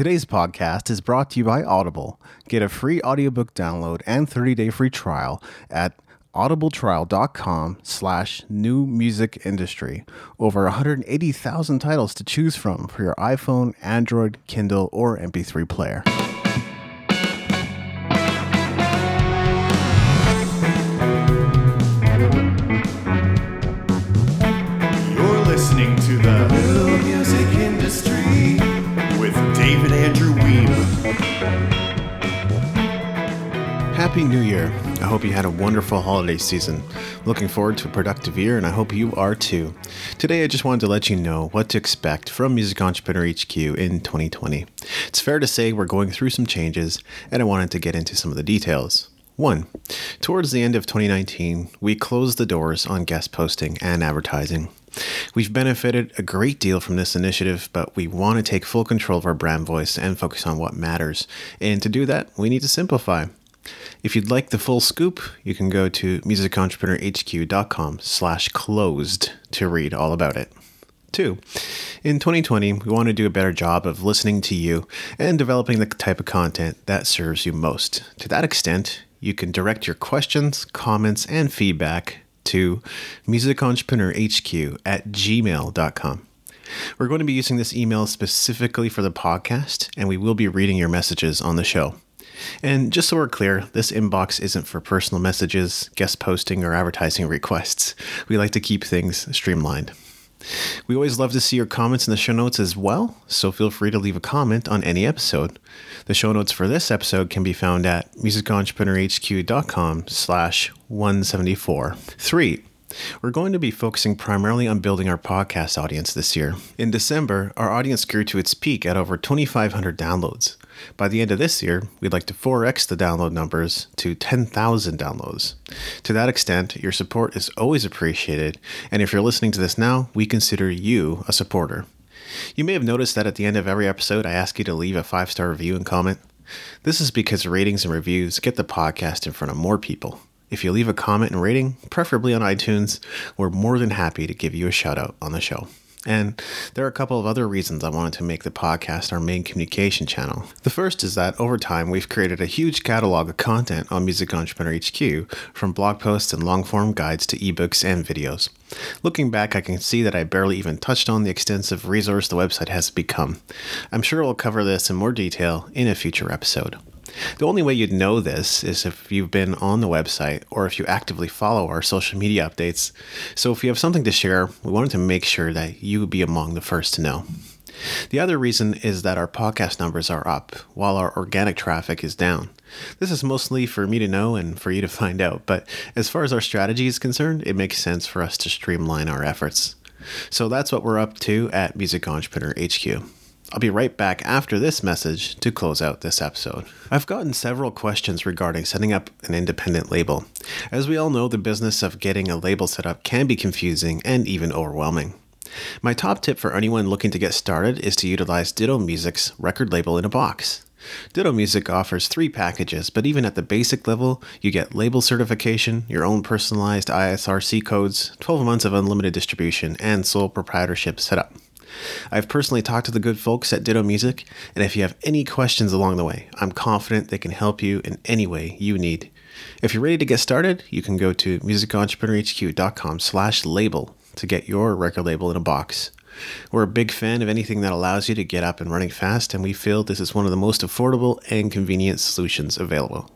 Today's podcast is brought to you by Audible. Get a free audiobook download and 30-day free trial at audibletrial.com slash new music industry. Over 180,000 titles to choose from for your iPhone, Android, Kindle, or MP3 player. You're listening to the New Music Industry with David Andrew Wiebe. Happy New Year. I hope you had a wonderful holiday season. Looking forward to a productive year, and I hope you are too. Today, I just wanted to let you know what to expect from Music Entrepreneur HQ in 2020. It's fair to say we're going through some changes, and I wanted to get into some of the details. 1. Towards the end of 2019, we closed the doors on guest posting and advertising. We've benefited a great deal from this initiative, but we want to take full control of our brand voice and focus on what matters. And to do that, we need to simplify. If you'd like the full scoop, you can go to musicentrepreneurhq.com slash closed to read all about it. Two, in 2020, we want to do a better job of listening to you and developing the type of content that serves you most. To that extent, you can direct your questions, comments, and feedback to musicentrepreneurhq at gmail.com. We're going to be using this email specifically for the podcast, and we will be reading your messages on the show. And just so we're clear, this inbox isn't for personal messages, guest posting, or advertising requests. We like to keep things streamlined. We always love to see your comments in the show notes as well, so feel free to leave a comment on any episode. The show notes for this episode can be found at musicentrepreneurhq.com slash 174. Three, we're going to be focusing primarily on building our podcast audience this year. In December, our audience grew to its peak at over 2,500 downloads. By the end of this year, we'd like to 4x the download numbers to 10,000 downloads. To that extent, your support is always appreciated, and if you're listening to this now, we consider you a supporter. You may have noticed that at the end of every episode, I ask you to leave a five star review and comment. This is because ratings and reviews get the podcast in front of more people. If you leave a comment and rating, preferably on iTunes, we're more than happy to give you a shout out on the show. And there are a couple of other reasons I wanted to make the podcast our main communication channel. The first is that over time, we've created a huge catalog of content on Music Entrepreneur HQ, from blog posts and long form guides to ebooks and videos. Looking back, I can see that I barely even touched on the extensive resource the website has become. I'm sure we'll cover this in more detail in a future episode. The only way you'd know this is if you've been on the website or if you actively follow our social media updates. So if you have something to share, we wanted to make sure that you would be among the first to know. The other reason is that our podcast numbers are up while our organic traffic is down. This is mostly for me to know and for you to find out, but as far as our strategy is concerned, it makes sense for us to streamline our efforts. So that's what we're up to at Music Entrepreneur HQ. I'll be right back after this message to close out this episode. I've gotten several questions regarding setting up an independent label. As we all know, the business of getting a label set up can be confusing and even overwhelming. My top tip for anyone looking to get started is to utilize Ditto Music's record label in a box. Ditto Music offers three packages, but even at the basic level, you get label certification, your own personalized ISRC codes, 12 months of unlimited distribution, and sole proprietorship setup. I've personally talked to the good folks at Ditto Music, and if you have any questions along the way, I'm confident they can help you in any way you need. If you're ready to get started, you can go to musicentrepreneurhq.com slash label to get your record label in a box. We're a big fan of anything that allows you to get up and running fast, and we feel this is one of the most affordable and convenient solutions available.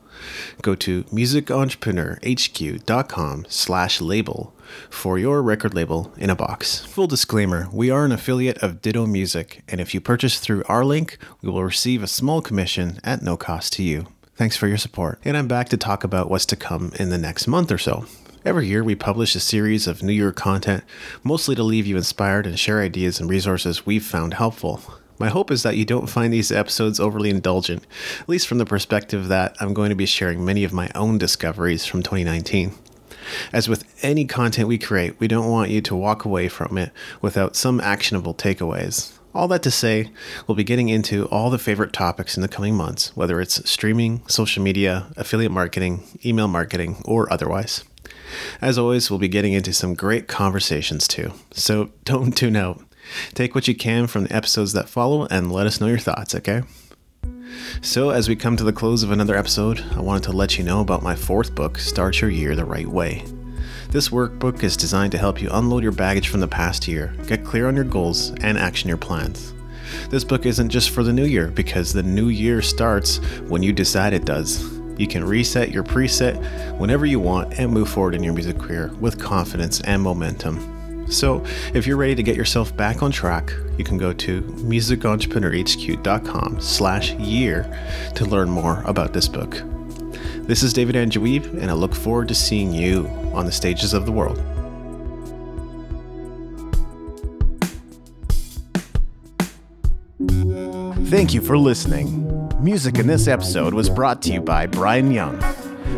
Go to musicentrepreneurhq.com slash label for your record label in a box. Full disclaimer, we are an affiliate of Ditto Music, and if you purchase through our link, we will receive a small commission at no cost to you. Thanks for your support. And I'm back to talk about what's to come in the next month or so. Every year, we publish a series of New Year content, mostly to leave you inspired and share ideas and resources we've found helpful. My hope is that you don't find these episodes overly indulgent, at least from the perspective that I'm going to be sharing many of my own discoveries from 2019. As with any content we create, we don't want you to walk away from it without some actionable takeaways. All that to say, we'll be getting into all the favorite topics in the coming months, whether it's streaming, social media, affiliate marketing, email marketing, or otherwise. As always, we'll be getting into some great conversations too, so don't tune out. Take what you can from the episodes that follow and let us know your thoughts, okay? So, as we come to the close of another episode, I wanted to let you know about my fourth book, Start Your Year the Right Way. This workbook is designed to help you unload your baggage from the past year, get clear on your goals, and action your plans. This book isn't just for the new year because the new year starts when you decide it does. You can reset your preset whenever you want and move forward in your music career with confidence and momentum. So, if you're ready to get yourself back on track, you can go to musicentrepreneurhq.com slash year to learn more about this book. This is David Andrew Wiebe, and I look forward to seeing you on the stages of the world. Thank you for listening. Music in this episode was brought to you by Brian Young.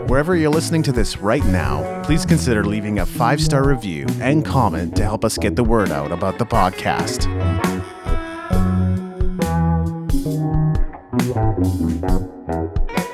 Wherever you're listening to this right now, please consider leaving a five star review and comment to help us get the word out about the podcast. Thank you.